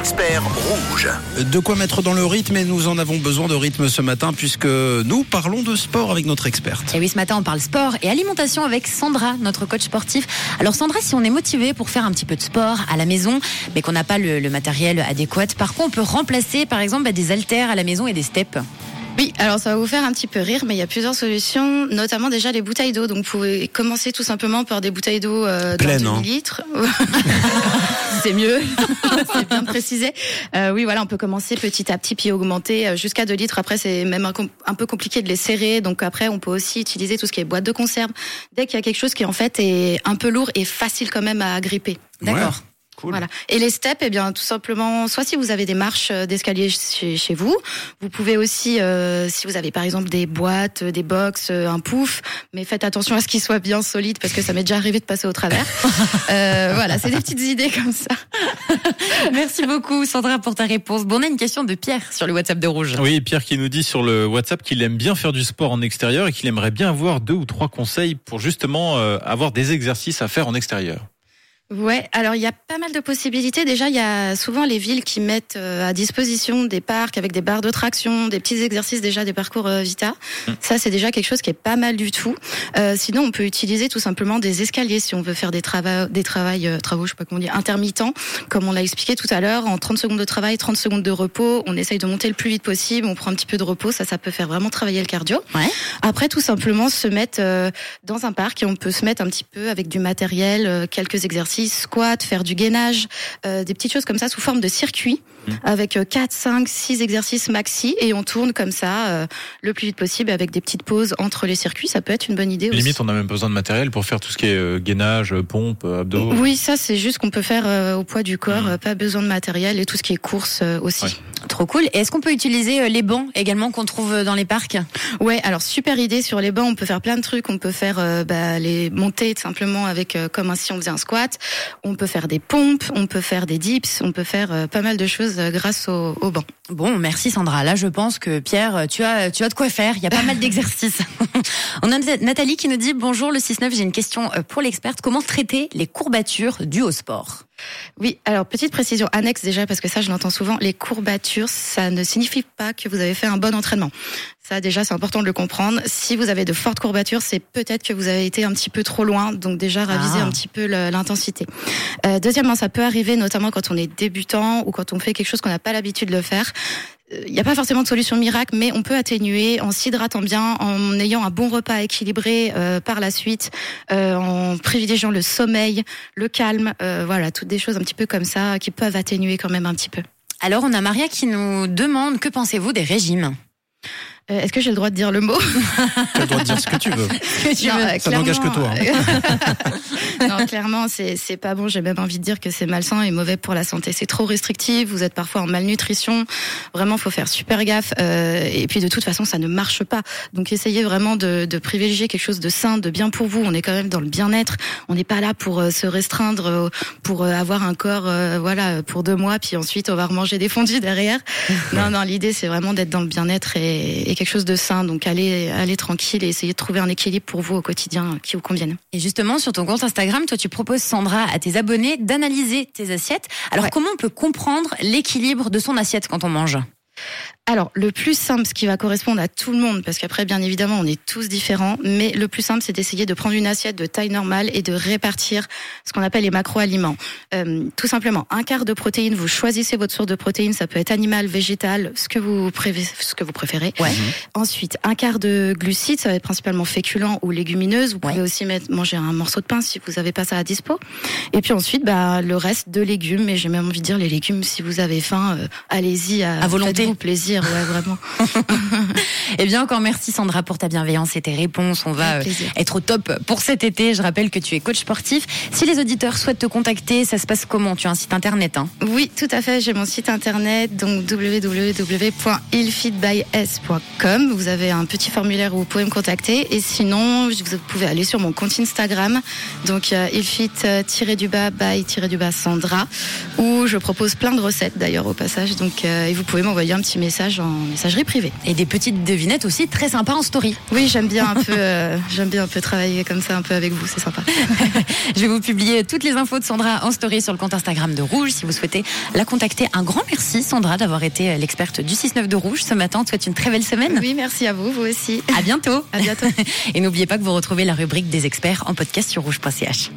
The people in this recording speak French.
experts rouges. De quoi mettre dans le rythme et nous en avons besoin de rythme ce matin puisque nous parlons de sport avec notre experte. Et oui, ce matin, on parle sport et alimentation avec Sandra, notre coach sportif. Alors Sandra, si on est motivé pour faire un petit peu de sport à la maison, mais qu'on n'a pas le, le matériel adéquat, par contre, on peut remplacer par exemple bah, des haltères à la maison et des steps? Oui, alors ça va vous faire un petit peu rire, mais il y a plusieurs solutions, notamment déjà les bouteilles d'eau. Donc vous pouvez commencer tout simplement par des bouteilles d'eau euh, Pleines, hein. demi-litre. C'est mieux, c'est bien précisé. Euh, oui, voilà, on peut commencer petit à petit puis augmenter euh, jusqu'à 2 litres. Après, c'est même un peu compliqué de les serrer. Donc après, on peut aussi utiliser tout ce qui est boîte de conserve. Dès qu'il y a quelque chose qui en fait est un peu lourd et facile quand même à gripper. D'accord? Cool. Voilà. Et les steps, eh bien, tout simplement, soit si vous avez des marches euh, d'escalier chez, chez vous, vous pouvez aussi, euh, si vous avez par exemple des boîtes, euh, des box, euh, un pouf, mais faites attention à ce qu'il soit bien solide parce que ça m'est déjà arrivé de passer au travers. euh, voilà, c'est des petites idées comme ça. Merci beaucoup Sandra pour ta réponse. Bon, on a une question de Pierre sur le WhatsApp de Rouge. Oui, Pierre qui nous dit sur le WhatsApp qu'il aime bien faire du sport en extérieur et qu'il aimerait bien avoir deux ou trois conseils pour justement euh, avoir des exercices à faire en extérieur. Ouais, alors il y a pas mal de possibilités. Déjà, il y a souvent les villes qui mettent euh, à disposition des parcs avec des barres de traction, des petits exercices déjà des parcours euh, Vita. Ça, c'est déjà quelque chose qui est pas mal du tout. Euh, sinon, on peut utiliser tout simplement des escaliers si on veut faire des travaux, des travails, euh, travaux, je sais pas comment dire, intermittents, comme on l'a expliqué tout à l'heure. En 30 secondes de travail, 30 secondes de repos, on essaye de monter le plus vite possible. On prend un petit peu de repos, ça, ça peut faire vraiment travailler le cardio. Ouais. Après, tout simplement se mettre euh, dans un parc et on peut se mettre un petit peu avec du matériel, euh, quelques exercices, squat, faire du gainage, euh, des petites choses comme ça sous forme de circuit avec euh, 4, 5, 6 exercices maxi et on tourne comme ça euh, le plus vite possible avec des petites pauses entre les circuits. Ça peut être une bonne idée aussi. Limite, on a même besoin de matériel pour faire tout ce qui est euh, gainage, euh, pompe, euh, abdos. Oui, ça c'est juste qu'on peut faire euh, au poids du corps, euh, pas besoin de matériel et tout ce qui est course euh, aussi. Ouais. Trop cool. Et est-ce qu'on peut utiliser les bancs également qu'on trouve dans les parcs? Ouais, alors super idée sur les bancs, on peut faire plein de trucs, on peut faire euh, bah, les monter tout simplement avec euh, comme si on faisait un squat, on peut faire des pompes, on peut faire des dips, on peut faire euh, pas mal de choses euh, grâce au, au banc. Bon, merci Sandra. Là, je pense que Pierre, tu as, tu as de quoi faire. Il y a pas mal d'exercices. On a Nathalie qui nous dit bonjour le 6-9. J'ai une question euh, pour l'experte. Comment traiter les courbatures dues au sport? Oui, alors petite précision annexe déjà parce que ça je l'entends souvent, les courbatures, ça ne signifie pas que vous avez fait un bon entraînement. Ça déjà c'est important de le comprendre. Si vous avez de fortes courbatures, c'est peut-être que vous avez été un petit peu trop loin, donc déjà raviser Ah. un petit peu l'intensité. Euh, deuxièmement, ça peut arriver notamment quand on est débutant ou quand on fait quelque chose qu'on n'a pas l'habitude de le faire. Il n'y a pas forcément de solution miracle, mais on peut atténuer en s'hydratant bien, en ayant un bon repas équilibré euh, par la suite, euh, en privilégiant le sommeil, le calme, euh, voilà, toutes des choses un petit peu comme ça qui peuvent atténuer quand même un petit peu. Alors, on a Maria qui nous demande que pensez-vous des régimes? Euh, Est-ce que j'ai le droit de dire le mot Tu as le droit de dire ce que tu veux. Non, euh, Ça n'engage que toi, clairement, non, clairement, c'est c'est pas bon. J'ai même envie de dire que c'est malsain et mauvais pour la santé. C'est trop restrictif. Vous êtes parfois en malnutrition. Vraiment, faut faire super gaffe. Euh, et puis de toute façon, ça ne marche pas. Donc essayez vraiment de, de privilégier quelque chose de sain, de bien pour vous. On est quand même dans le bien-être. On n'est pas là pour euh, se restreindre, pour avoir un corps, euh, voilà, pour deux mois, puis ensuite on va remanger des fondus derrière. Non, non, l'idée c'est vraiment d'être dans le bien-être et, et quelque chose de sain. Donc allez, allez tranquille et essayez de trouver un équilibre pour vous au quotidien qui vous convienne. Et justement, sur ton compte Instagram, toi, tu proposes, Sandra, à tes abonnés d'analyser tes assiettes. Alors, Ouais. comment on peut comprendre l'équilibre de son assiette quand on mange? Alors, le plus simple, ce qui va correspondre à tout le monde, parce qu'après, bien évidemment, on est tous différents, mais le plus simple, c'est d'essayer de prendre une assiette de taille normale et de répartir ce qu'on appelle les macro-aliments. Euh, tout simplement, un quart de protéines, vous choisissez votre source de protéines, ça peut être animal, végétal, ce que vous, préférez, ce que vous préférez. Ouais. Ensuite, un quart de glucides, ça va être principalement féculents ou légumineuses. Vous pouvez Ouais. aussi mettre, manger un morceau de pain si vous avez pas ça à dispo. Et puis ensuite, bah, le reste de légumes. Et j'ai même envie de dire les légumes, si vous avez faim, euh, allez-y. À volonté. Faites-vous plaisir, ouais, vraiment. Eh bien, encore merci, Sandra, pour ta bienveillance et tes réponses. On va euh, être au top pour cet été. Je rappelle que tu es coach sportif. Si les auditeurs souhaitent te contacter, ça se passe comment? Tu as un site internet, hein? Oui, tout à fait. J'ai mon site internet, donc www.ilfitbys.com. Vous avez un petit formulaire où vous pouvez me contacter. Et sinon, vous pouvez aller sur mon compte Instagram, donc euh, ilfit-du-bas by-du-bas Sandra, où je propose plein de recettes d'ailleurs au passage. Donc, euh, et vous pouvez m'envoyer un petit message en messagerie privée. Et des petites devis devinettes aussi très sympas en story. Oui, j'aime bien un peu, euh, j'aime bien un peu travailler comme ça, un peu avec vous, c'est sympa. Je vais vous publier toutes les infos de Sandra en story sur le compte Instagram de Rouge si vous souhaitez la contacter. Un grand merci Sandra d'avoir été l'experte du 6-9 de Rouge ce matin. On te souhaite une très belle semaine. Oui, merci à vous, vous aussi. À bientôt. À bientôt. Et n'oubliez pas que vous retrouvez la rubrique des experts en podcast sur rouge.ch.